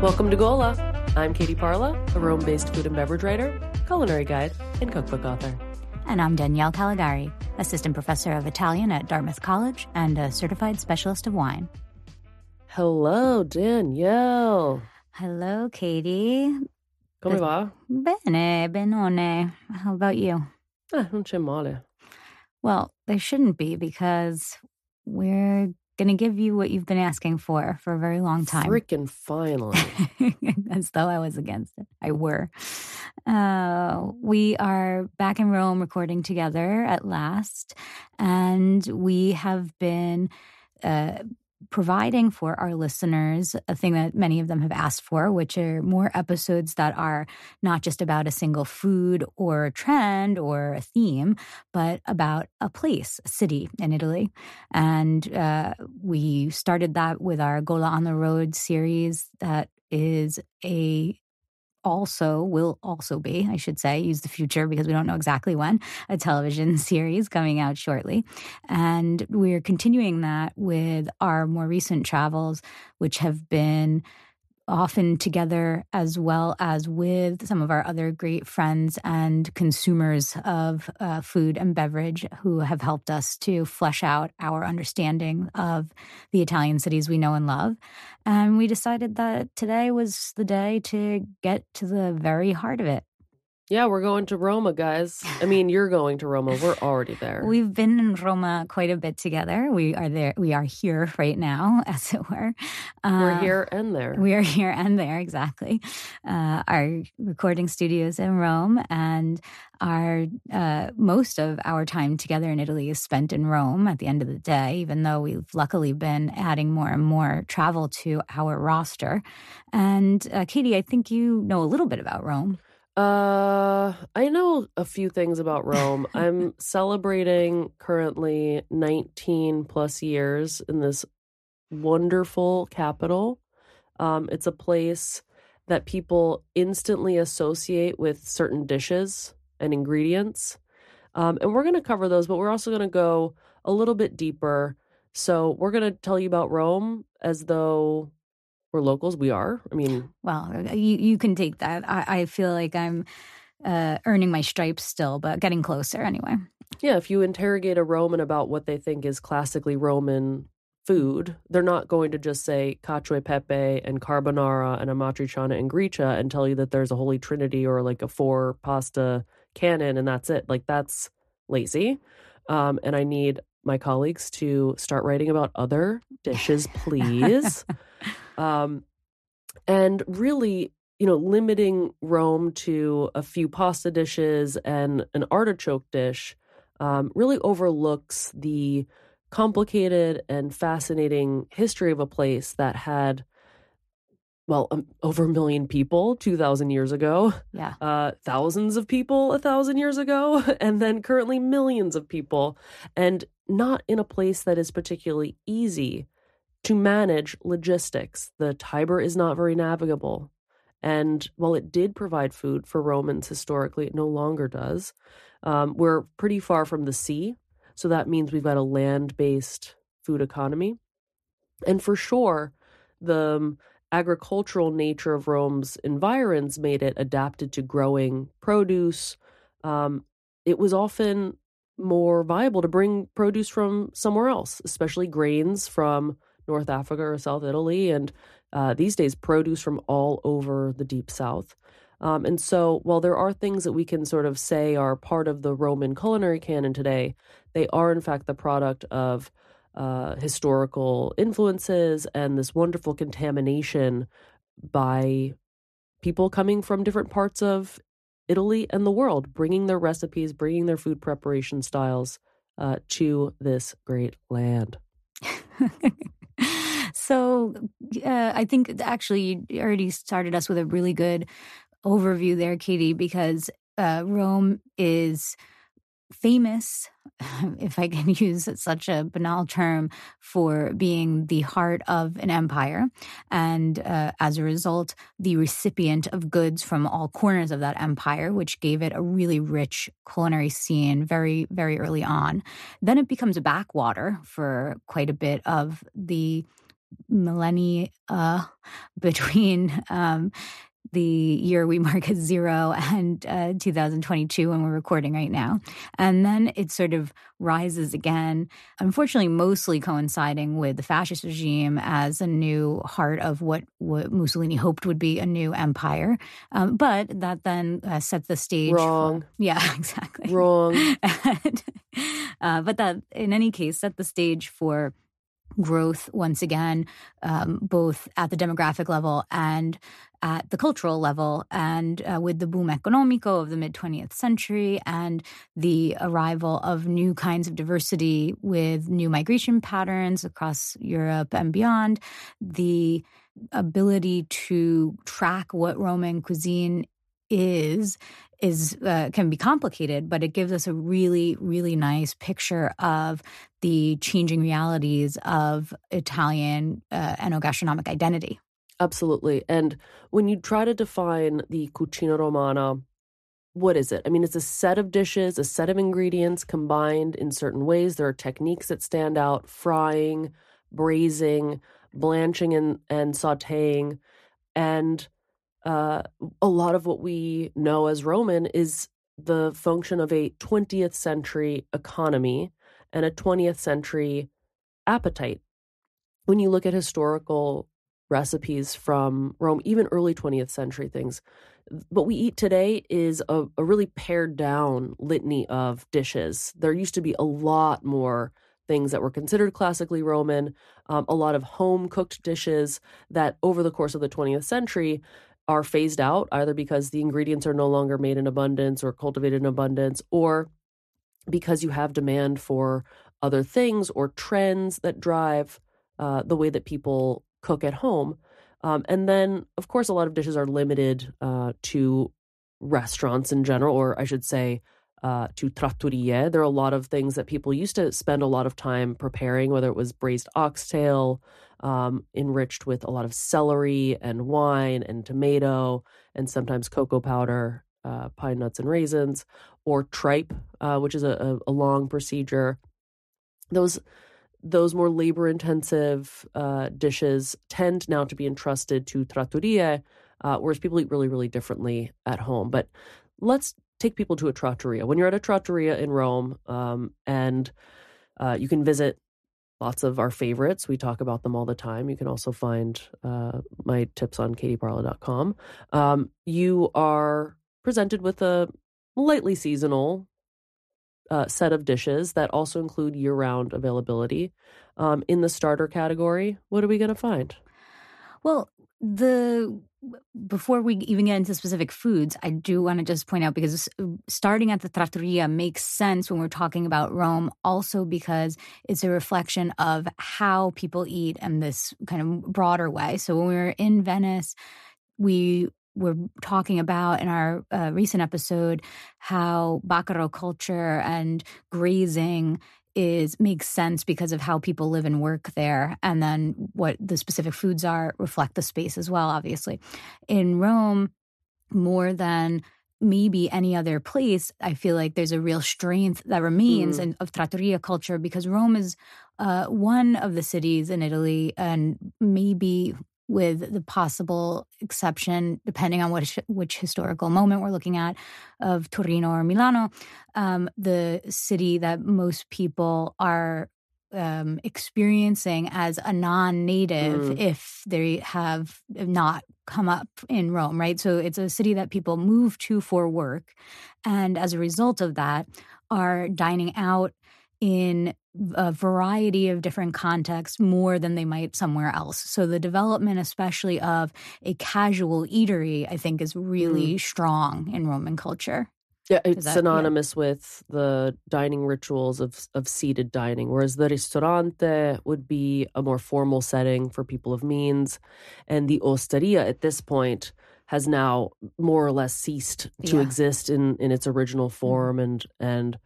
Welcome to Gola. I'm Katie Parla, a Rome based food and beverage writer, culinary guide, and cookbook author. And I'm Danielle Callegari, assistant professor of Italian at Dartmouth College and a certified specialist of wine. Hello, Danielle. Hello, Katie. Come va? Bene, benone. How about you? Ah, non c'è male. Well, there shouldn't be because we're going to give you what you've been asking for for a very long time. Freaking finally. As though I was against it. I were. Uh, we are back in Rome recording together at last, and we have been. Uh, providing for our listeners a thing that many of them have asked for, which are more episodes that are not just about a single food or trend or a theme, but about a place, a city in Italy. And uh, we started that with our Gola on the Road series that is a also will also be, I should say, use the future because we don't know exactly when, a television series coming out shortly. And we're continuing that with our more recent travels, which have been often together as well as with some of our other great friends and consumers of uh, food and beverage who have helped us to flesh out our understanding of the Italian cities we know and love. And we decided that today was the day to get to the very heart of it. Yeah, we're going to Roma, guys. I mean, you're going to Roma. We're already there. We've been in Roma quite a bit together. We are there. We are here right now, as it were. Uh, we're here and there. We are here and there, exactly. Uh, our recording studios in Rome, and our uh, most of our time together in Italy is spent in Rome. At the end of the day, even though we've luckily been adding more and more travel to our roster. And uh, Katie, I think you know a little bit about Rome. Uh, I know a few things about Rome. I'm celebrating currently 19 plus years in this wonderful capital. Um, it's a place that people instantly associate with certain dishes and ingredients. Um, and we're going to cover those, but we're also going to go a little bit deeper. So, we're going to tell you about Rome as though we're locals. We are. I mean, well, uh, you you can take that. I, I feel like I'm uh, earning my stripes still, but getting closer anyway. Yeah, if you interrogate a Roman about what they think is classically Roman food, they're not going to just say cacio e pepe and carbonara and amatriciana and gricia and tell you that there's a holy trinity or like a four pasta canon and that's it. Like that's lazy. Um, and I need my colleagues to start writing about other dishes, please. Um, and really, you know, limiting Rome to a few pasta dishes and an artichoke dish um, really overlooks the complicated and fascinating history of a place that had well um, over a million people 2000 years ago yeah. uh, thousands of people a thousand years ago and then currently millions of people and not in a place that is particularly easy to manage logistics. The Tiber is not very navigable. And while it did provide food for Romans historically, it no longer does. Um, we're pretty far from the sea. So that means we've got a land based food economy. And for sure, the um, agricultural nature of Rome's environs made it adapted to growing produce. Um, it was often more viable to bring produce from somewhere else, especially grains from North Africa or South Italy, and uh, these days produce from all over the deep south. Um, and so, while there are things that we can sort of say are part of the Roman culinary canon today, they are in fact the product of uh, historical influences and this wonderful contamination by people coming from different parts of Italy and the world, bringing their recipes, bringing their food preparation styles uh, to this great land. so uh, I think actually you already started us with a really good overview there, Katie, because uh, Rome is famous, if I can use such a banal term, for being the heart of an empire. And uh, as a result, the recipient of goods from all corners of that empire, which gave it a really rich culinary scene very, very early on. Then it becomes a backwater for quite a bit of the millennia uh, between um, the year we mark as zero and uh, 2022 when we're recording right now. And then it sort of rises again, unfortunately, mostly coinciding with the fascist regime as a new heart of what, what Mussolini hoped would be a new empire. Um, but that then uh, sets the stage. Wrong. For, yeah, exactly. Wrong. and, uh, but that, in any case, set the stage for growth once again, um, both at the demographic level and at the cultural level. And uh, with the boom economico of the mid 20th century and the arrival of new kinds of diversity with new migration patterns across Europe and beyond, the ability to track what Roman cuisine is is uh, can be complicated, but it gives us a really, really nice picture of the changing realities of Italian uh, enogastronomic identity. Absolutely. And when you try to define the cucina romana, what is it? I mean, it's a set of dishes, a set of ingredients combined in certain ways. There are techniques that stand out frying, braising, blanching, and, and sauteing. And uh, a lot of what we know as Roman is the function of a 20th century economy and a 20th century appetite. When you look at historical recipes from Rome, even early 20th century things, what we eat today is a, a really pared down litany of dishes. There used to be a lot more things that were considered classically Roman, um, a lot of home cooked dishes that over the course of the 20th century are phased out, either because the ingredients are no longer made in abundance or cultivated in abundance, or because you have demand for other things or trends that drive uh, the way that people cook at home. Um, and then, of course, a lot of dishes are limited uh, to restaurants in general, or I should say, uh, to trattorie. There are a lot of things that people used to spend a lot of time preparing, whether it was braised oxtail, um, enriched with a lot of celery and wine and tomato, and sometimes cocoa powder, uh, pine nuts and raisins, or tripe, uh, which is a, a, long procedure. Those those more labor intensive uh, dishes tend now to be entrusted to trattorie, uh, whereas people eat really, really differently at home. But let's take people to a trattoria. When you're at a trattoria in Rome, um, and uh, you can visit lots of our favorites. We talk about them all the time. You can also find uh, my tips on katieparla.com. Um, you are presented with a lightly seasonal uh, set of dishes that also include year round availability. Um, in the starter category, what are we going to find? Well, the before we even get into specific foods, I do want to just point out because starting at the trattoria makes sense when we're talking about Rome, also because it's a reflection of how people eat in this kind of broader way. So when we were in Venice, we were talking about in our uh, recent episode how bacaro culture and grazing is makes sense because of how people live and work there and then what the specific foods are reflect the space as well obviously in rome more than maybe any other place i feel like there's a real strength that remains mm. in, of trattoria culture because rome is uh, one of the cities in italy and maybe with the possible exception, depending on which which historical moment we're looking at, of Torino or Milano, um, the city that most people are um, experiencing as a non-native mm. if they have not come up in Rome, right? So it's a city that people move to for work, and as a result of that, are dining out in a variety of different contexts more than they might somewhere else. So the development, especially of a casual eatery, I think is really mm. strong in Roman culture. Yeah, it's that, synonymous yeah. with the dining rituals of of seated dining, whereas the ristorante would be a more formal setting for people of means, and the osteria at this point has now more or less ceased to yeah. exist in in its original mm-hmm. form, and and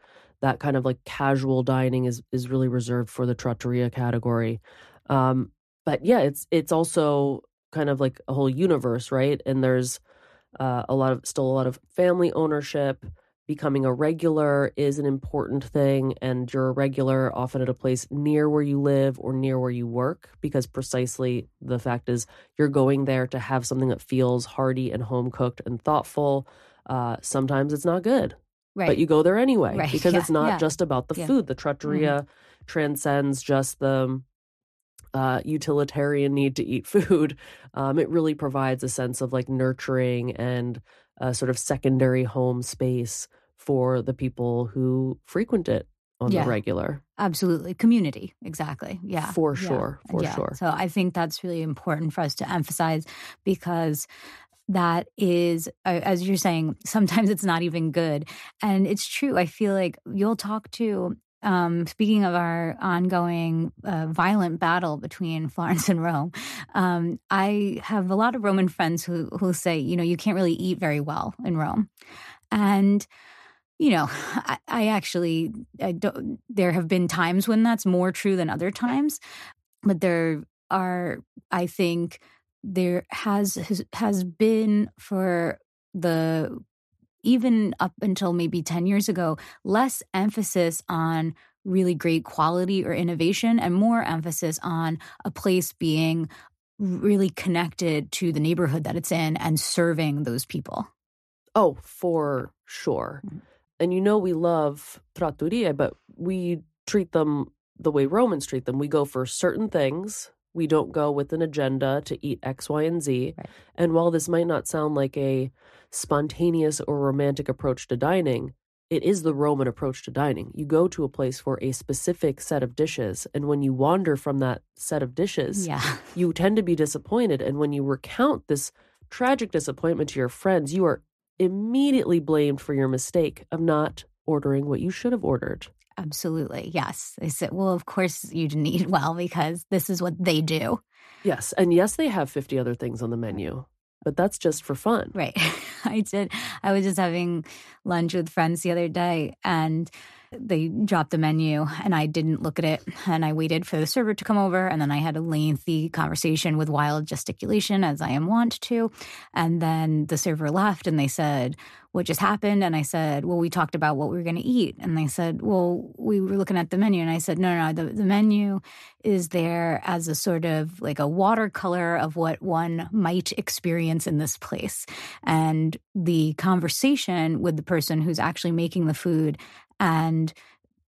that kind of like casual dining is is really reserved for the trattoria category. Um, but yeah, it's it's also kind of like a whole universe, right? And there's uh, a lot of still a lot of family ownership. Becoming a regular is an important thing, and you're a regular often at a place near where you live or near where you work, because precisely the fact is you're going there to have something that feels hearty and home cooked and thoughtful. Uh, sometimes it's not good, right. but you go there anyway right. because yeah. it's not yeah. just about the yeah. food. The trattoria mm-hmm. transcends just the uh, utilitarian need to eat food, um, it really provides a sense of like nurturing and a sort of secondary home space for the people who frequent it on yeah, the regular. Absolutely. Community. Exactly. Yeah. For sure. Yeah. For yeah. sure. So I think that's really important for us to emphasize because that is as you're saying sometimes it's not even good and it's true i feel like you'll talk to um, speaking of our ongoing uh, violent battle between Florence and Rome, um, I have a lot of Roman friends who who say, you know, you can't really eat very well in Rome, and you know, I, I actually I don't. There have been times when that's more true than other times, but there are, I think, there has has, been for the even up until maybe 10 years ago, less emphasis on really great quality or innovation and more emphasis on a place being really connected to the neighborhood that it's in and serving those people. Oh, for sure. Mm-hmm. And you know, we love trattoria, but we treat them the way Romans treat them. We go for certain things. We don't go with an agenda to eat X, Y, and Z. Right. And while this might not sound like a spontaneous or romantic approach to dining, it is the Roman approach to dining. You go to a place for a specific set of dishes, and when you wander from that set of dishes, yeah. you tend to be disappointed. And when you recount this tragic disappointment to your friends, you are immediately blamed for your mistake of not ordering what you should have ordered. Absolutely. Yes. They said, well, of course you didn't eat well because this is what they do. Yes. And yes, they have 50 other things on the menu but that's just for fun. Right. I did. I was just having lunch with friends the other day and they dropped the menu and I didn't look at it. And I waited for the server to come over and then I had a lengthy conversation with wild gesticulation as I am wont to. And then the server left and they said what just happened? And I said well we talked about what we were going to eat. And they said well we were looking at the menu. And I said no no, no the, the menu is there as a sort of like a watercolor of what one might experience in this place. And the conversation with the person who's actually making the food and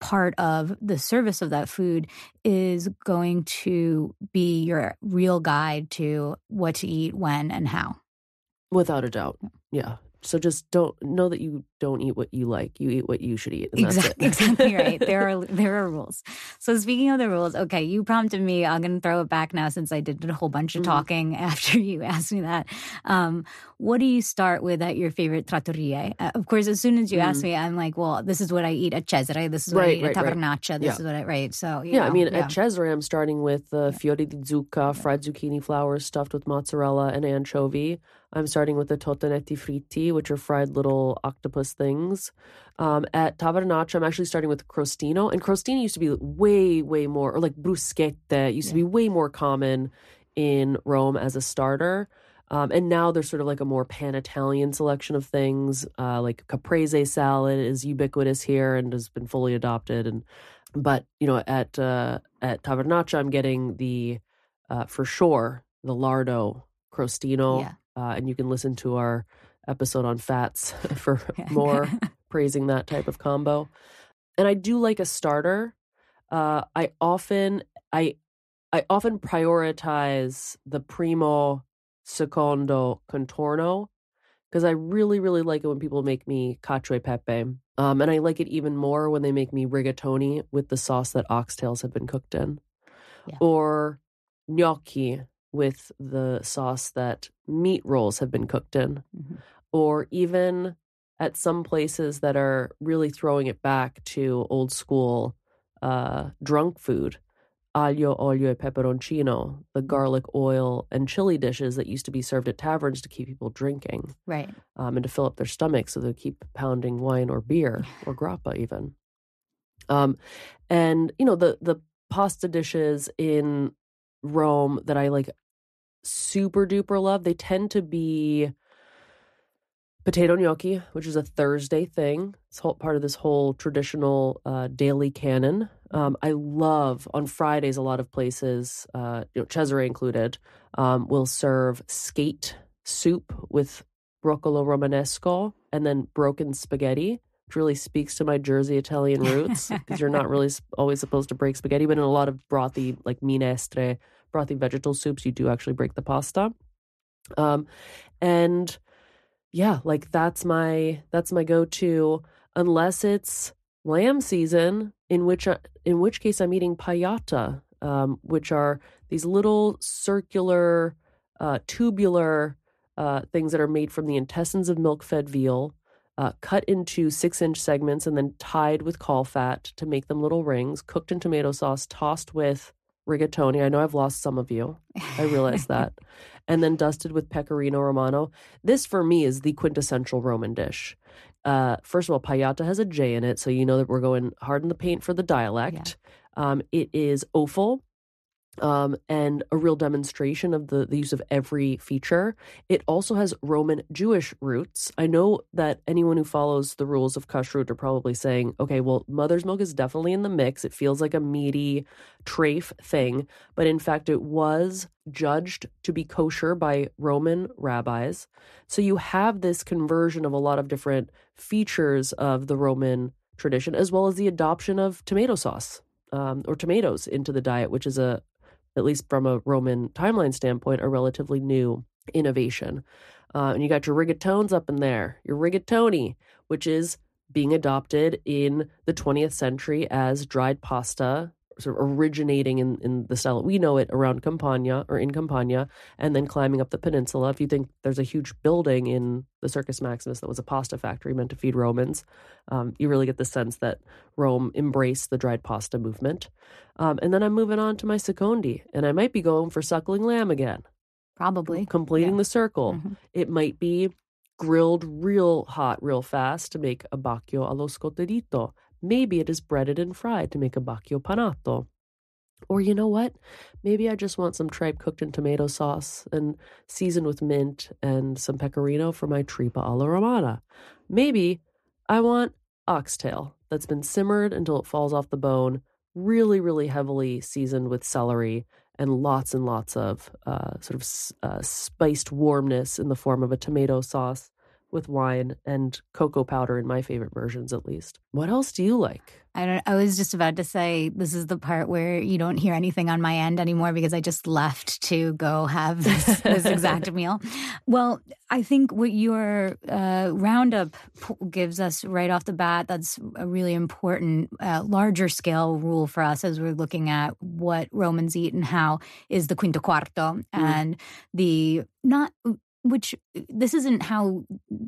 part of the service of that food is going to be your real guide to what to eat, when, and how. Without a doubt. Yeah. So just don't know that you don't eat what you like. You eat what you should eat. exactly, exactly right. There are there are rules. So speaking of the rules, okay, you prompted me. I'm going to throw it back now since I did a whole bunch of mm-hmm. talking after you asked me that. Um, what do you start with at your favorite trattoria? Uh, of course, as soon as you mm-hmm. ask me, I'm like, well, this is what I eat at Cesare. This is what right, I eat right, at Tavernaccia. Right. This yeah. is what I right. So yeah, know, I mean, yeah. at Cesare, I'm starting with the uh, fiori di zucca, fried zucchini flowers stuffed with mozzarella and anchovy. I'm starting with the totanetti fritti, which are fried little octopus things. Um, at Tavernaccia, I'm actually starting with crostino, and crostino used to be way, way more, or like bruschetta used yeah. to be way more common in Rome as a starter. Um, and now there's sort of like a more pan Italian selection of things. Uh, like caprese salad is ubiquitous here and has been fully adopted. And but you know at uh, at Tavernaccia, I'm getting the uh, for sure the lardo crostino, yeah. Uh, and you can listen to our episode on fats for more praising that type of combo. And I do like a starter. Uh, I often I I often prioritize the primo secondo contorno because I really really like it when people make me cacio e pepe. Um, and I like it even more when they make me rigatoni with the sauce that oxtails have been cooked in, yeah. or gnocchi with the sauce that meat rolls have been cooked in, mm-hmm. or even at some places that are really throwing it back to old school uh, drunk food. Aglio, olio, e peperoncino, the garlic oil and chili dishes that used to be served at taverns to keep people drinking. Right. Um, and to fill up their stomachs so they keep pounding wine or beer or grappa even. Um, and you know the the pasta dishes in Rome that I like super duper love. They tend to be potato gnocchi, which is a Thursday thing. It's whole, part of this whole traditional uh, daily canon. Um, I love on Fridays. A lot of places, uh, you know, Cesare included, um, will serve skate soup with broccolo romanesco and then broken spaghetti which really speaks to my Jersey Italian roots because you're not really always supposed to break spaghetti, but in a lot of brothy, like minestre, brothy vegetable soups, you do actually break the pasta. Um, and yeah, like that's my that's my go-to unless it's lamb season, in which uh, in which case I'm eating pajata, um, which are these little circular, uh, tubular uh, things that are made from the intestines of milk-fed veal uh, cut into six inch segments and then tied with caul fat to make them little rings, cooked in tomato sauce, tossed with rigatoni. I know I've lost some of you. I realize that. And then dusted with pecorino romano. This for me is the quintessential Roman dish. Uh, first of all, pajata has a J in it, so you know that we're going hard in the paint for the dialect. Yeah. Um, it is offal um, and a real demonstration of the, the use of every feature. It also has Roman Jewish roots. I know that anyone who follows the rules of kashrut are probably saying, okay, well, mother's milk is definitely in the mix. It feels like a meaty trafe thing, but in fact, it was judged to be kosher by Roman rabbis. So you have this conversion of a lot of different features of the Roman tradition, as well as the adoption of tomato sauce. Um, or tomatoes into the diet, which is a, at least from a Roman timeline standpoint, a relatively new innovation. Uh, and you got your rigatones up in there, your rigatoni, which is being adopted in the 20th century as dried pasta sort of originating in, in the style that we know it around Campania or in Campania, and then climbing up the peninsula. If you think there's a huge building in the Circus Maximus that was a pasta factory meant to feed Romans, um, you really get the sense that Rome embraced the dried pasta movement. Um, and then I'm moving on to my secondi, and I might be going for suckling lamb again. Probably. Completing yeah. the circle. Mm-hmm. It might be grilled real hot, real fast to make a bacchio allo scottadito Maybe it is breaded and fried to make a bacchio panato. Or you know what? Maybe I just want some tripe cooked in tomato sauce and seasoned with mint and some pecorino for my tripa alla romana. Maybe I want oxtail that's been simmered until it falls off the bone, really, really heavily seasoned with celery and lots and lots of uh, sort of uh, spiced warmness in the form of a tomato sauce with wine and cocoa powder in my favorite versions at least. What else do you like? I don't I was just about to say this is the part where you don't hear anything on my end anymore because I just left to go have this, this exact meal. Well, I think what your uh, roundup gives us right off the bat that's a really important uh, larger scale rule for us as we're looking at what Romans eat and how is the quinto quarto mm. and the not which uh, this isn't how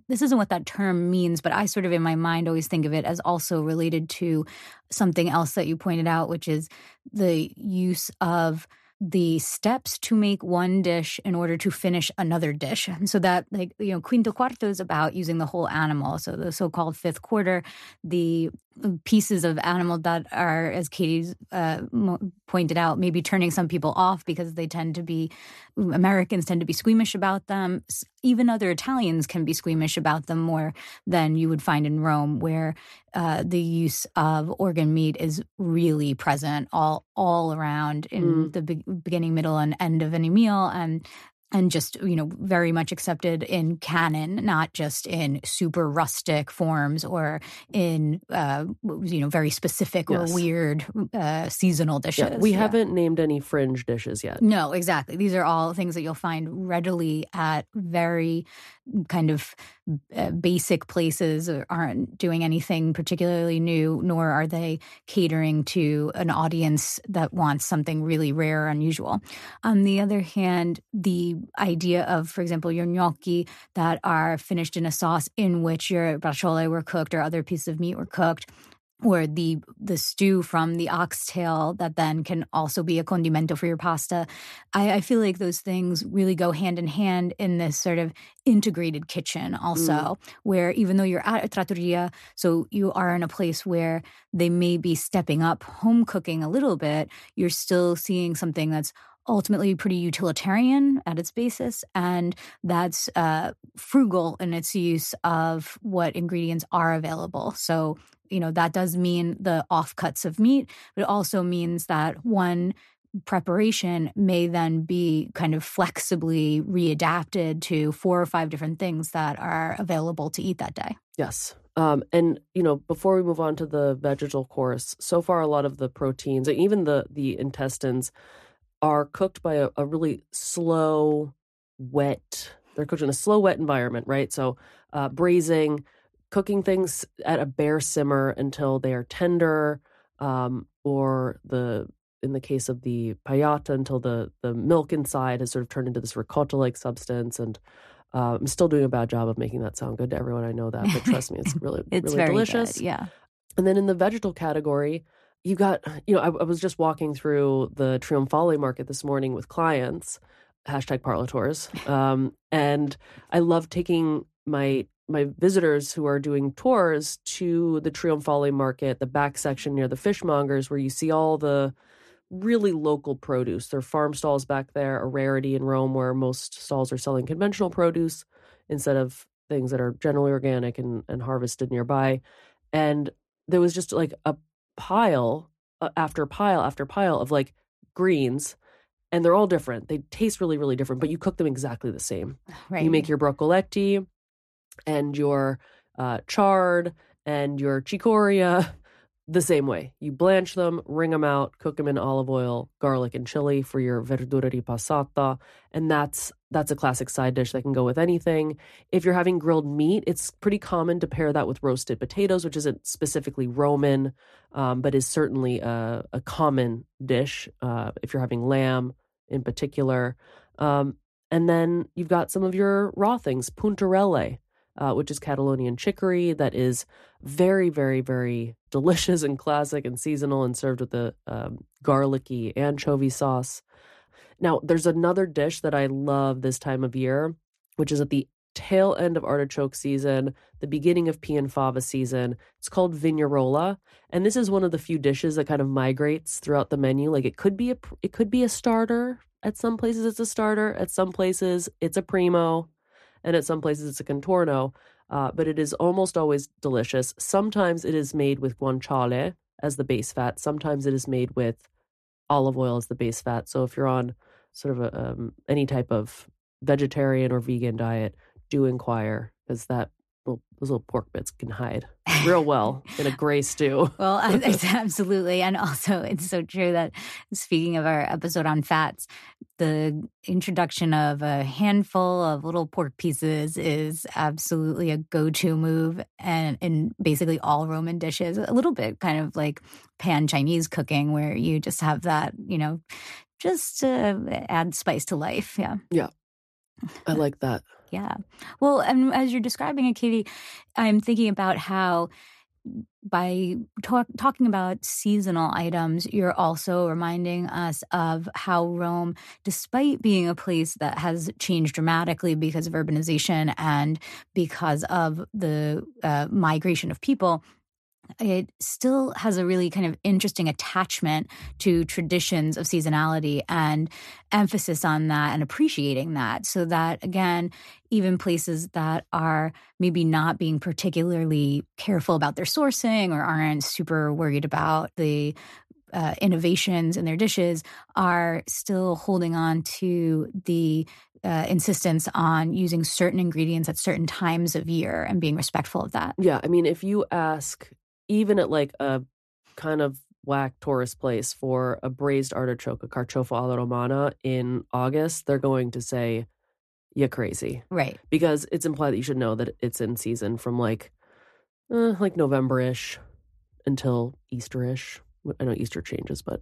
this isn't what that term means but i sort of in my mind always think of it as also related to something else that you pointed out which is the use of the steps to make one dish in order to finish another dish. And so that like you know quinto quarto is about using the whole animal. So the so-called fifth quarter, the pieces of animal that are, as Katie uh, pointed out, maybe turning some people off because they tend to be Americans tend to be squeamish about them. Even other Italians can be squeamish about them more than you would find in Rome, where uh, the use of organ meat is really present all all around in mm. the be- beginning, middle, and end of any meal, and and just you know very much accepted in canon not just in super rustic forms or in uh, you know very specific yes. or weird uh, seasonal dishes yeah, we yeah. haven't named any fringe dishes yet no exactly these are all things that you'll find readily at very kind of uh, basic places aren't doing anything particularly new, nor are they catering to an audience that wants something really rare or unusual. On the other hand, the idea of, for example, your gnocchi that are finished in a sauce in which your braciole were cooked or other pieces of meat were cooked or the the stew from the oxtail that then can also be a condimento for your pasta. I, I, feel like those things really go hand in hand in this sort of integrated kitchen also, mm. where even though you're at a trattoria, so you are in a place where they may be stepping up home cooking a little bit, you're still seeing something that's ultimately pretty utilitarian at its basis, and that's uh, frugal in its use of what ingredients are available. So, you know, that does mean the offcuts of meat, but it also means that one preparation may then be kind of flexibly readapted to four or five different things that are available to eat that day. Yes. Um, and you know, before we move on to the vegetal course, so far a lot of the proteins, and even the the intestines, are cooked by a, a really slow, wet. They're cooked in a slow, wet environment, right? So, uh, braising, cooking things at a bare simmer until they are tender, um, or the in the case of the pajata, until the the milk inside has sort of turned into this ricotta like substance and uh, I'm still doing a bad job of making that sound good to everyone. I know that, but trust me, it's really it's really delicious. Good, yeah. And then in the vegetal category, you got you know I, I, was just walking through the Trionfale market this morning with clients hashtag parlators um, and i love taking my my visitors who are doing tours to the Trionfale market the back section near the fishmongers where you see all the really local produce there are farm stalls back there a rarity in rome where most stalls are selling conventional produce instead of things that are generally organic and, and harvested nearby and there was just like a pile uh, after pile after pile of like greens and they're all different. They taste really, really different, but you cook them exactly the same. Right. You make your broccoletti and your uh, chard and your chicoria the same way. You blanch them, wring them out, cook them in olive oil, garlic, and chili for your verdura ripassata, and that's that's a classic side dish that can go with anything. If you're having grilled meat, it's pretty common to pair that with roasted potatoes, which isn't specifically Roman, um, but is certainly a, a common dish. Uh, if you're having lamb in particular, um, and then you've got some of your raw things, puntarelle, uh, which is Catalonian chicory that is very, very, very delicious and classic and seasonal and served with a um, garlicky anchovy sauce. Now, there's another dish that I love this time of year, which is at the tail end of artichoke season, the beginning of pea and fava season. It's called vignarola, and this is one of the few dishes that kind of migrates throughout the menu. Like it could be a it could be a starter. At some places it's a starter, at some places it's a primo, and at some places it's a contorno. Uh, but it is almost always delicious. Sometimes it is made with guanciale as the base fat. Sometimes it is made with olive oil as the base fat. So if you're on sort of a, um, any type of vegetarian or vegan diet, do inquire because that little, those little pork bits can hide real well in a gray stew. well, absolutely. And also, it's so true that speaking of our episode on fats, the introduction of a handful of little pork pieces is absolutely a go to move and in basically all Roman dishes. A little bit kind of like pan Chinese cooking, where you just have that, you know, just to add spice to life. Yeah. Yeah. I like that. Yeah. Well, and as you're describing it, Katie, I'm thinking about how by talk, talking about seasonal items, you're also reminding us of how Rome, despite being a place that has changed dramatically because of urbanization and because of the uh, migration of people, it still has a really kind of interesting attachment to traditions of seasonality and emphasis on that and appreciating that. So that, again, even places that are maybe not being particularly careful about their sourcing or aren't super worried about the uh, innovations in their dishes are still holding on to the uh, insistence on using certain ingredients at certain times of year and being respectful of that. Yeah, I mean, if you ask even at like a kind of whack tourist place for a braised artichoke, a carciofo alla romana in August, they're going to say you're crazy. Right. Because it's implied that you should know that it's in season from like uh, like November-ish until Easter-ish. I know Easter changes, but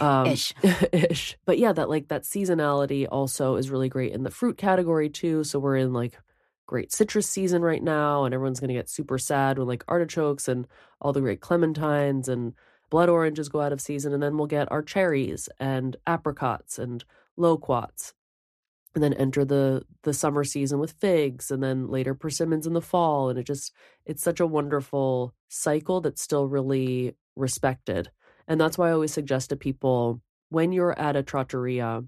um, Ish. ish. But yeah, that like that seasonality also is really great in the fruit category too. So we're in like great citrus season right now, and everyone's gonna get super sad when like artichokes and all the great clementines and blood oranges go out of season, and then we'll get our cherries and apricots and loquats. And then enter the the summer season with figs, and then later persimmons in the fall, and it just it's such a wonderful cycle that's still really respected. And that's why I always suggest to people when you're at a trattoria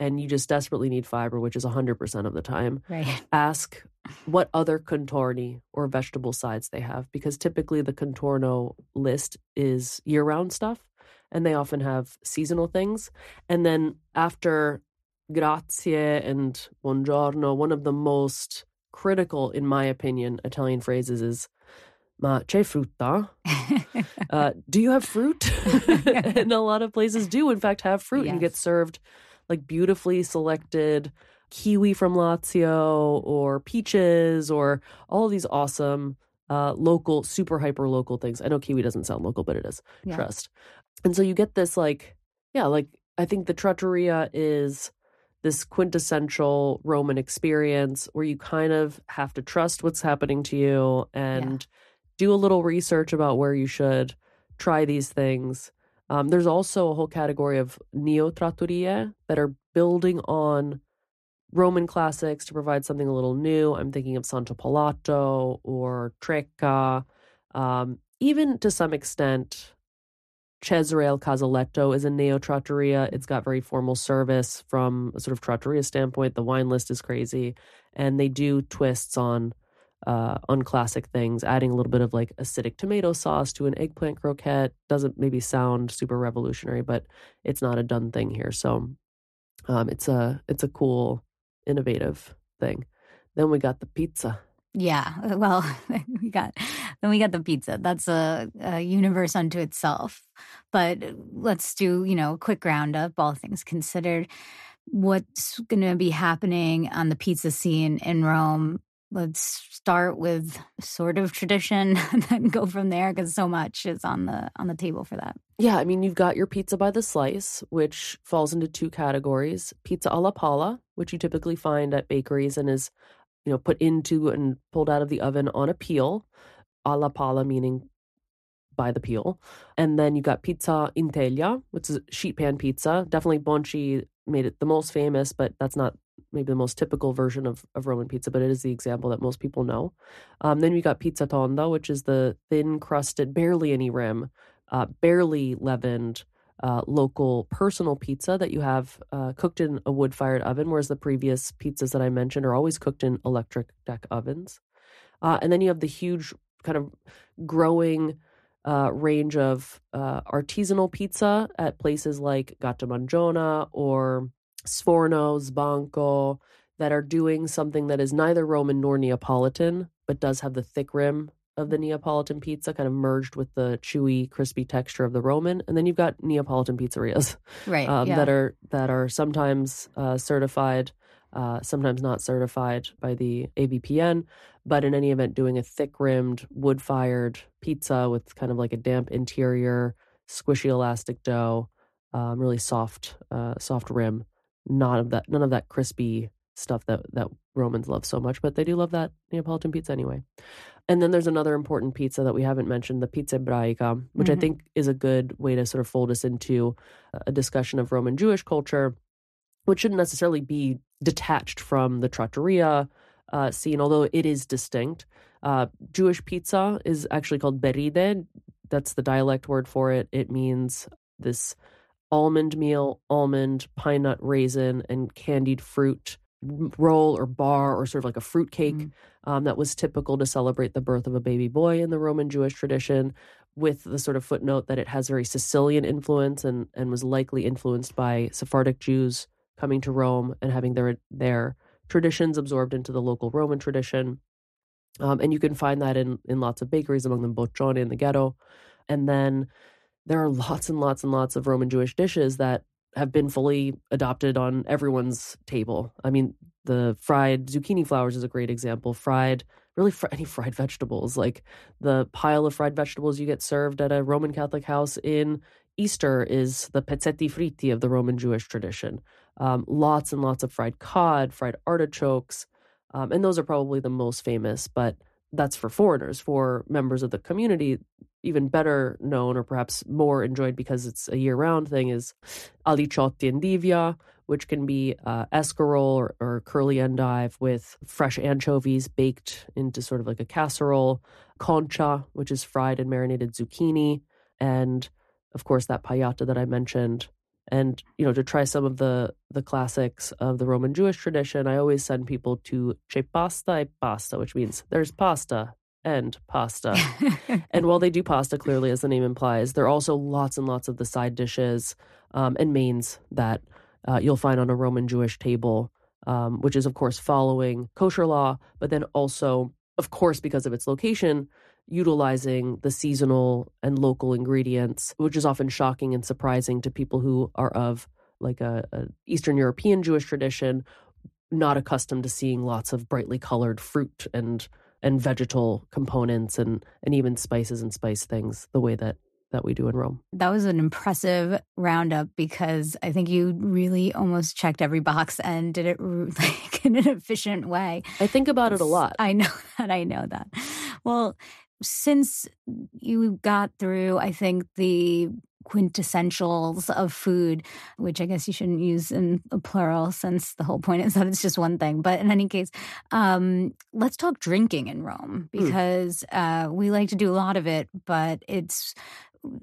and you just desperately need fiber, which is 100% of the time, Right. ask what other contorni or vegetable sides they have because typically the contorno list is year round stuff and they often have seasonal things. And then after grazie and buongiorno, one of the most critical, in my opinion, Italian phrases is ma c'è frutta? uh, do you have fruit? and a lot of places do, in fact, have fruit and get served like beautifully selected kiwi from Lazio or peaches or all these awesome uh, local, super hyper local things. I know kiwi doesn't sound local, but it is. Yeah. Trust. And so you get this like, yeah, like I think the trattoria is this quintessential Roman experience where you kind of have to trust what's happening to you and do a little research about where you should try these things. Um, there's also a whole category of neo trattorie that are building on Roman classics to provide something a little new. I'm thinking of Santo Palato or Trecca. Um, even to some extent, Cesare al Casaletto is a neo trattoria. It's got very formal service from a sort of trattoria standpoint. The wine list is crazy, and they do twists on uh, on classic things, adding a little bit of like acidic tomato sauce to an eggplant croquette. Doesn't maybe sound super revolutionary, but it's not a done thing here. So um, it's a it's a cool, innovative thing. Then we got the pizza. Yeah. uh, Well, we got then we got the pizza. That's a, a universe unto itself. But uh, let's do you know a quick roundup, all things considered. What's going to be happening on the pizza scene in Rome? Let's start with sort of tradition and then go from there because so much is on the on the table for that. Yeah, I mean, you've got your pizza by the slice, which falls into two categories pizza alla palla, which you typically find at bakeries and is, you know, put into and pulled out of the oven on a peel. Alla palla meaning by the peel. And then you got pizza in teglia, which is sheet pan pizza. Definitely Bonci made it the most famous, but that's not maybe the most typical version of, of Roman pizza, but it is the example that most people know. Um, then you got pizza tonda, which is the thin crusted, barely any rim, uh, barely leavened uh, local personal pizza that you have uh, cooked in a wood fired oven, whereas the previous pizzas that I mentioned are always cooked in electric deck ovens. Uh, and then you have the huge kind of growing uh, range of uh, artisanal pizza at places like Gatta Mangiona or Sforno, Sbanco, that are doing something that is neither Roman nor Neapolitan, but does have the thick rim of the Neapolitan pizza, kind of merged with the chewy, crispy texture of the Roman. And then you've got Neapolitan pizzerias Right. um, yeah. that are that are sometimes uh, certified, uh, sometimes not certified by the AVPN, but in any event, doing a thick rimmed, wood fired pizza with kind of like a damp interior, squishy elastic dough, um, really soft, uh, soft rim. Not of that, none of that crispy stuff that that Romans love so much, but they do love that Neapolitan pizza anyway. And then there's another important pizza that we haven't mentioned, the pizza ebraica, which I Mhm. think is a good way to sort of fold us into a discussion of Roman Jewish culture, which shouldn't necessarily be detached from the trattoria uh, scene, although it is distinct. Uh, Jewish pizza is actually called beride. That's the dialect word for it. It means this almond meal, almond, pine nut, raisin, and candied fruit roll or bar or sort of like a fruit cake Mm. um, that was typical to celebrate the birth of a baby boy in the Roman Jewish tradition, with the sort of footnote that it has very Sicilian influence and, and was likely influenced by Sephardic Jews coming to Rome and having their their traditions absorbed into the local Roman tradition. Um, and you can find that in, in lots of bakeries, among them Boccione in the ghetto. And then there are lots and lots and lots of Roman Jewish dishes that have been fully adopted on everyone's table. I mean, the fried zucchini flowers is a great example. Fried, really, fr- any fried vegetables, like the pile of fried vegetables you get served at a Roman Catholic house in Easter is the pezzetti fritti of the Roman Jewish tradition. Um, lots and lots of fried cod, fried artichokes, um, and those are probably the most famous. But that's for foreigners. For members of the community, even better known or perhaps more enjoyed because it's a year-round thing is aliciotti endivia, which can be uh, escarole or, or curly endive with fresh anchovies baked into sort of like a casserole, concia, which is fried and marinated zucchini, and of course that pagliata that I mentioned. And you know, to try some of the the classics of the Roman Jewish tradition, I always send people to c'è pasta e pasta, which means there's pasta and pasta. and while they do pasta, clearly, as the name implies, there are also lots and lots of the side dishes um, and mains that uh, you'll find on a Roman Jewish table, um, which is, of course, following kosher law, but then also, of course, because of its location, utilizing the seasonal and local ingredients, which is often shocking and surprising to people who are of like a, a Eastern European Jewish tradition, not accustomed to seeing lots of brightly colored fruit and and vegetal components and and even spices and spice things the way that that we do in Rome. That was an impressive roundup because I think you really almost checked every box and did it like in an efficient way. I think about it a lot. I know that. I know that. Well, since you got through, I think the quintessentials of food, which I guess you shouldn't use in a plural since the whole point is that it's just one thing. But in any case, um, let's talk drinking in Rome hmm. because mm. uh, we like to do a lot of it, but it's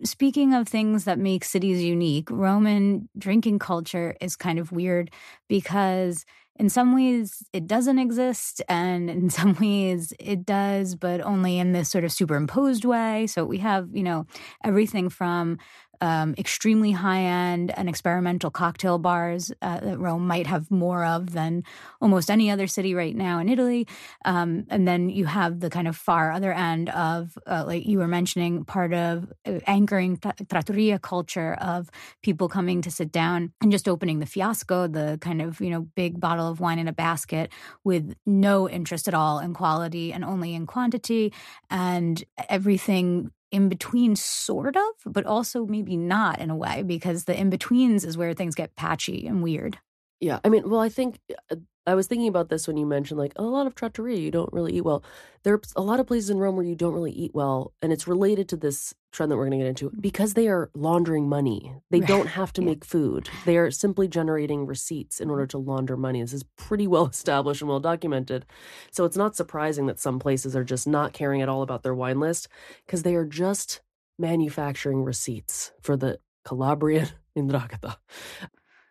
speaking of things that make cities unique, Roman drinking culture is kind of weird because in some ways it doesn't exist and in some ways it does but only in this sort of superimposed way so we have you know everything from um, extremely high end and experimental cocktail bars uh, that Rome might have more of than almost any other city right now in Italy. Um, and then you have the kind of far other end of, uh, like you were mentioning, part of uh, anchoring trattoria culture of people coming to sit down and just opening the fiasco, the kind of, you know, big bottle of wine in a basket with no interest at all in quality and only in quantity. And everything in between, sort of, but also maybe not in a way, because the in betweens is where things get patchy and weird. Yeah. I mean, well, I think uh, I was thinking about this when you mentioned like oh, a lot of trattoria, you don't really eat well. There's a lot of places in Rome where you don't really eat well, and it's related to this trend that we're going to get into mm-hmm. because they are laundering money. They don't have to yeah. make food. They are simply generating receipts in order mm-hmm. to launder money. This is pretty well established and well documented. So it's not surprising that some places are just not caring at all about their wine list because they are just manufacturing receipts for the Calabrian 'ndrangheta.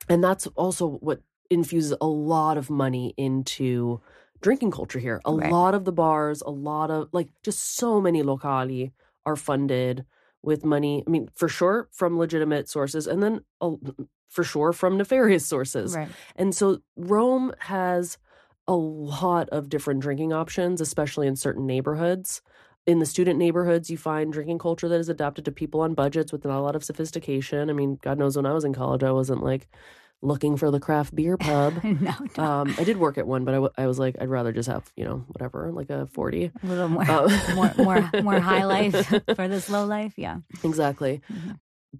And that's also what infuses a lot of money into drinking culture here. A right. lot of the bars, a lot of like just so many locali are funded with money. I mean, for sure from legitimate sources and then uh, for sure from nefarious sources. Right. And so Rome has a lot of different drinking options, especially in certain neighborhoods. In the student neighborhoods, you find drinking culture that is adapted to people on budgets with not a lot of sophistication. I mean, God knows when I was in college, I wasn't like looking for the craft beer pub. no, no. Um, I did work at one, but I, w- I was like, I'd rather just have, you know, whatever, like a 40. A little more, um, more, more, more high life for this low life. Yeah. Exactly. Mm-hmm.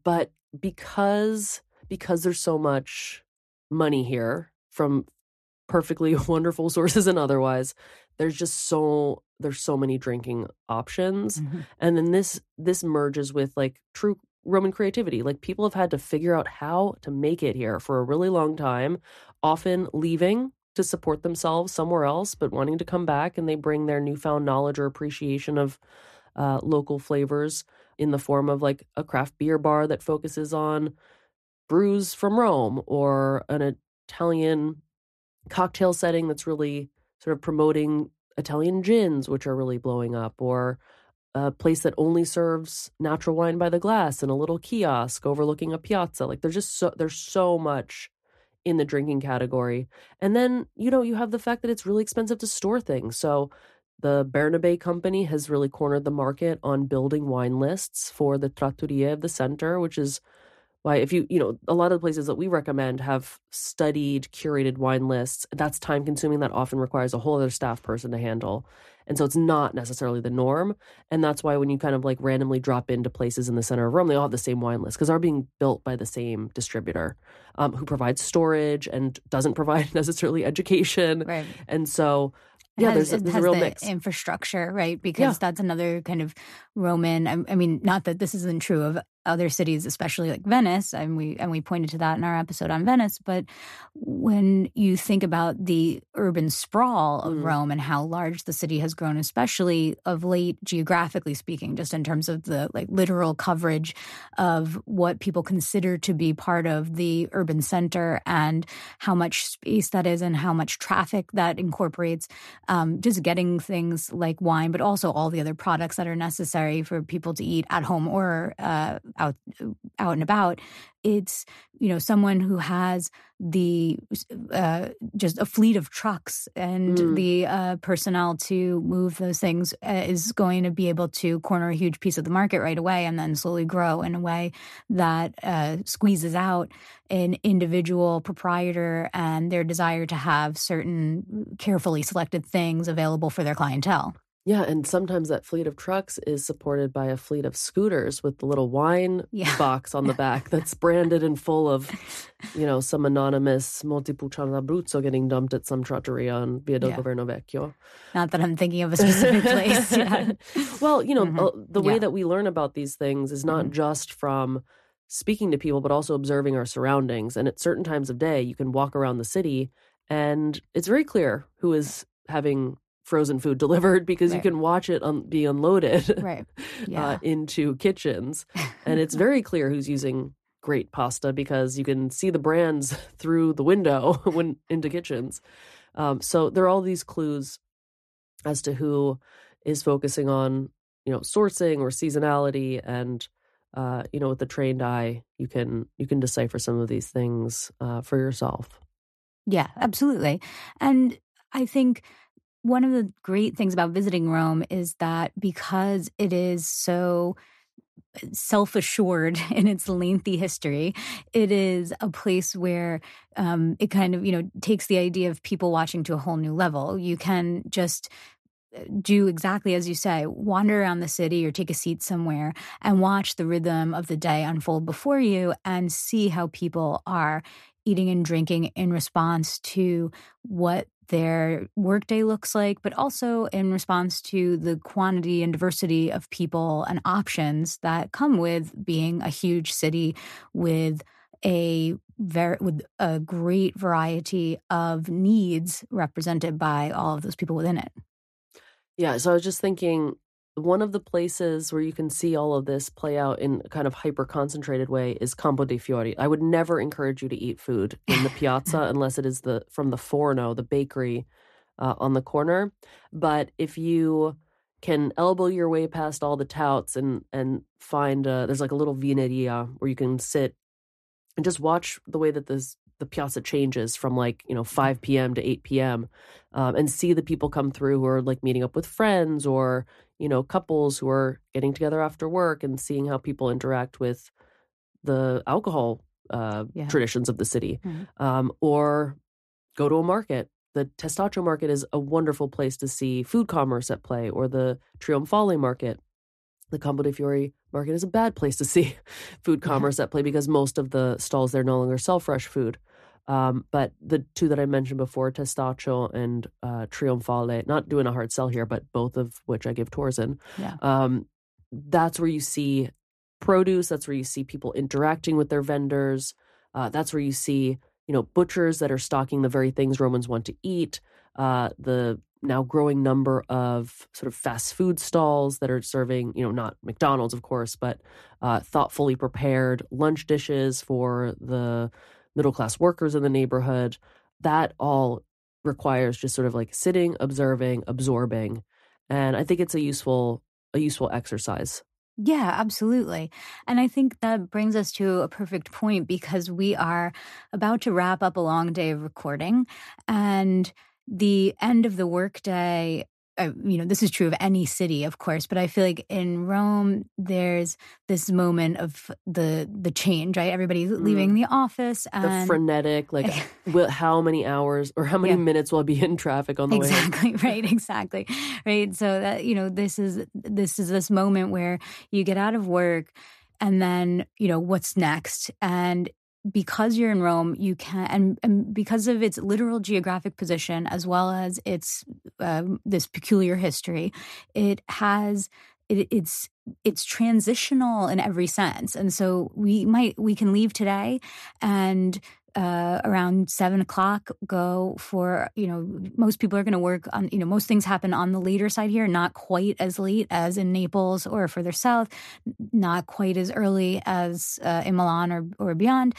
But because, because there's so much money here from perfectly wonderful sources and otherwise, there's just so, there's so many drinking options. Mm-hmm. And then this, this merges with like true Roman creativity. Like people have had to figure out how to make it here for a really long time, often leaving to support themselves somewhere else, but wanting to come back and they bring their newfound knowledge or appreciation of uh, local flavors in the form of like a craft beer bar that focuses on brews from Rome or an Italian cocktail setting that's really sort of promoting Italian gins, which are really blowing up, or a place that only serves natural wine by the glass and a little kiosk overlooking a piazza. Like there's just so there's so much in the drinking category. And then, you know, you have the fact that it's really expensive to store things. So the Bernabei company has really cornered the market on building wine lists for the trattoria of the center, which is why if you you know a lot of the places that we recommend have studied curated wine lists that's time consuming that often requires a whole other staff person to handle and so it's not necessarily the norm and that's why when you kind of like randomly drop into places in the center of rome they all have the same wine list because they're being built by the same distributor um, who provides storage and doesn't provide necessarily education right and so yeah, has, there's a, there's a real the mix. infrastructure, right? Because Yeah. that's another kind of Roman. I, I mean, not that this isn't true of other cities, especially like Venice, and we and we pointed to that in our episode on Venice. But when you think about the urban sprawl of Mm. Rome and how large the city has grown, especially of late, geographically speaking, just in terms of the like literal coverage of what people consider to be part of the urban center and how much space that is and how much traffic that incorporates um, just getting things like wine, but also all the other products that are necessary for people to eat at home or uh, out out and about. It's you know someone who has the uh, just a fleet of trucks and Mm. the uh, personnel to move those things uh, is going to be able to corner a huge piece of the market right away and then slowly grow in a way that uh, squeezes out an individual proprietor and their desire to have certain carefully selected things available for their clientele. Yeah, and sometimes that fleet of trucks is supported by a fleet of scooters with the little wine Yeah. box on the back that's branded and full of, you know, some anonymous Montepulciano d'Abruzzo getting dumped at some trattoria on Via del Yeah. Governo Vecchio. Not that I'm thinking of a specific place. Yeah. well, you know, Mhm. uh, the way that we learn about these things is not Mhm. just from speaking to people, but also observing our surroundings. And at certain times of day, you can walk around the city and it's very clear who is having frozen food delivered because you can watch it un- be unloaded Right. Yeah. uh, into kitchens. And it's very clear who's using great pasta because you can see the brands through the window when into kitchens. Um, so there are all these clues as to who is focusing on, you know, sourcing or seasonality and uh, you know, with the trained eye, you can you can decipher some of these things uh, for yourself. Yeah, absolutely. And I think one of the great things about visiting Rome is that because it is so self assured in its lengthy history, it is a place where um, it kind of, you know, takes the idea of people watching to a whole new level. You can just uh, do exactly as you say wander around the city or take a seat somewhere and watch the rhythm of the day unfold before you and see how people are eating and drinking in response to what their workday looks like, but also in response to the quantity and diversity of people and options that come with being a huge city with a very with a great variety of needs represented by all of those people within it. Yeah, so I was just thinking one of the places where you can see all of this play out in a kind of hyper concentrated way is Campo dei Fiori. I would never encourage you to eat food in the piazza unless it is the from the Forno, the bakery uh, on the corner. But if you can elbow your way past all the touts and and find uh, there's like a little vineria where you can sit and just watch the way that this the piazza changes from like you know 5 p.m. to 8 p.m. Um, and see the people come through who are like meeting up with friends or you know couples who are getting together after work and seeing how people interact with the alcohol uh, Yeah. traditions of the city Mhm. um, or go to a market the testaccio market is a wonderful place to see food commerce at play or the trionfale market the Campo dei Fiori market is a bad place to see food commerce at play because most of the stalls there no longer sell fresh food. Um, but the two that I mentioned before, Testaccio and uh, Trionfale, not doing a hard sell here, but both of which I give tours in. Yeah. Um, that's where you see produce. That's where you see people interacting with their vendors. Uh, that's where you see, you know, butchers that are stocking the very things Romans want to eat. Uh, the now growing number of sort of fast food stalls that are serving, you know, not McDonald's, of course, but uh, thoughtfully prepared lunch dishes for the middle class workers in the neighborhood. That all requires just sort of like sitting, observing, absorbing, and I think it's a useful a useful exercise. Yeah, absolutely. And I think that brings us to a perfect point because we are about to wrap up a long day of recording and the end of the workday uh, you know, this is true of any city, of course, but I feel like in Rome, there's this moment of the the change, right? Everybody's mm. leaving the office and the frenetic, like how many hours or how many yeah. minutes will I be in traffic on the exactly, way? Exactly, right, exactly, right. So that you know, this is this is this moment where you get out of work and then you know what's next and because you're in Rome, you can, and, and, because of its literal geographic position as well as its uh, this peculiar history, it has it, it's it's transitional in every sense, and so we might we can leave today and uh, around seven o'clock go for you know most people are going to work on you know most things happen on the later side here not quite as late as in naples or further south not quite as early as uh, in milan or, or beyond.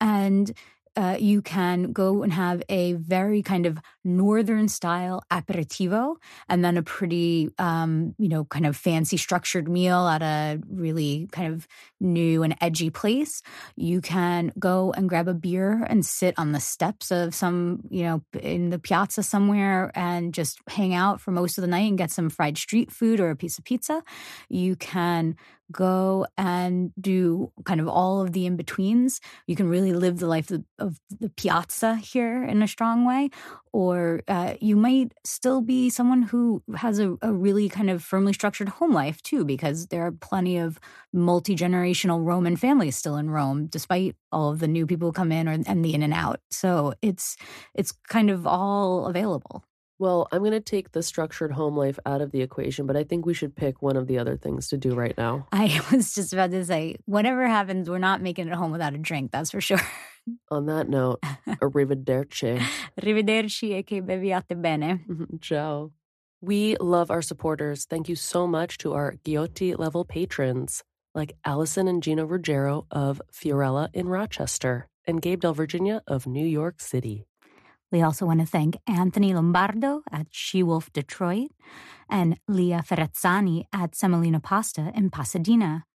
And uh, you can go and have a very kind of northern style aperitivo and then a pretty um, you know kind of fancy structured meal at a really kind of new and edgy place. You can go and grab a beer and sit on the steps of some you know in the piazza somewhere and just hang out for most of the night and get some fried street food or a piece of pizza. You can go and do kind of all of the in betweens. You can really live the life of, of, the piazza here in a strong way. Or uh, you might still be someone who has a, a really kind of firmly structured home life too, because there are plenty of multi generational Roman families still in Rome, despite all of the new people who come in or, and the in and out. So it's it's kind of all available. Well, I'm going to take the structured home life out of the equation, but I think we should pick one of the other things to do right now. I was just about to say, whatever happens, we're not making it home without a drink, that's for sure. On that note, arrivederci. arrivederci e che beviate bene. Ciao. We love our supporters. Thank you so much to our Ghiotti level patrons like Allison and Gina Ruggiero of Fiorella in Rochester and Gabe Del Virginia of New York City. We also want to thank Anthony Lombardo at She Wolf Detroit and Leah Ferrazzani at Semolina Pasta in Pasadena.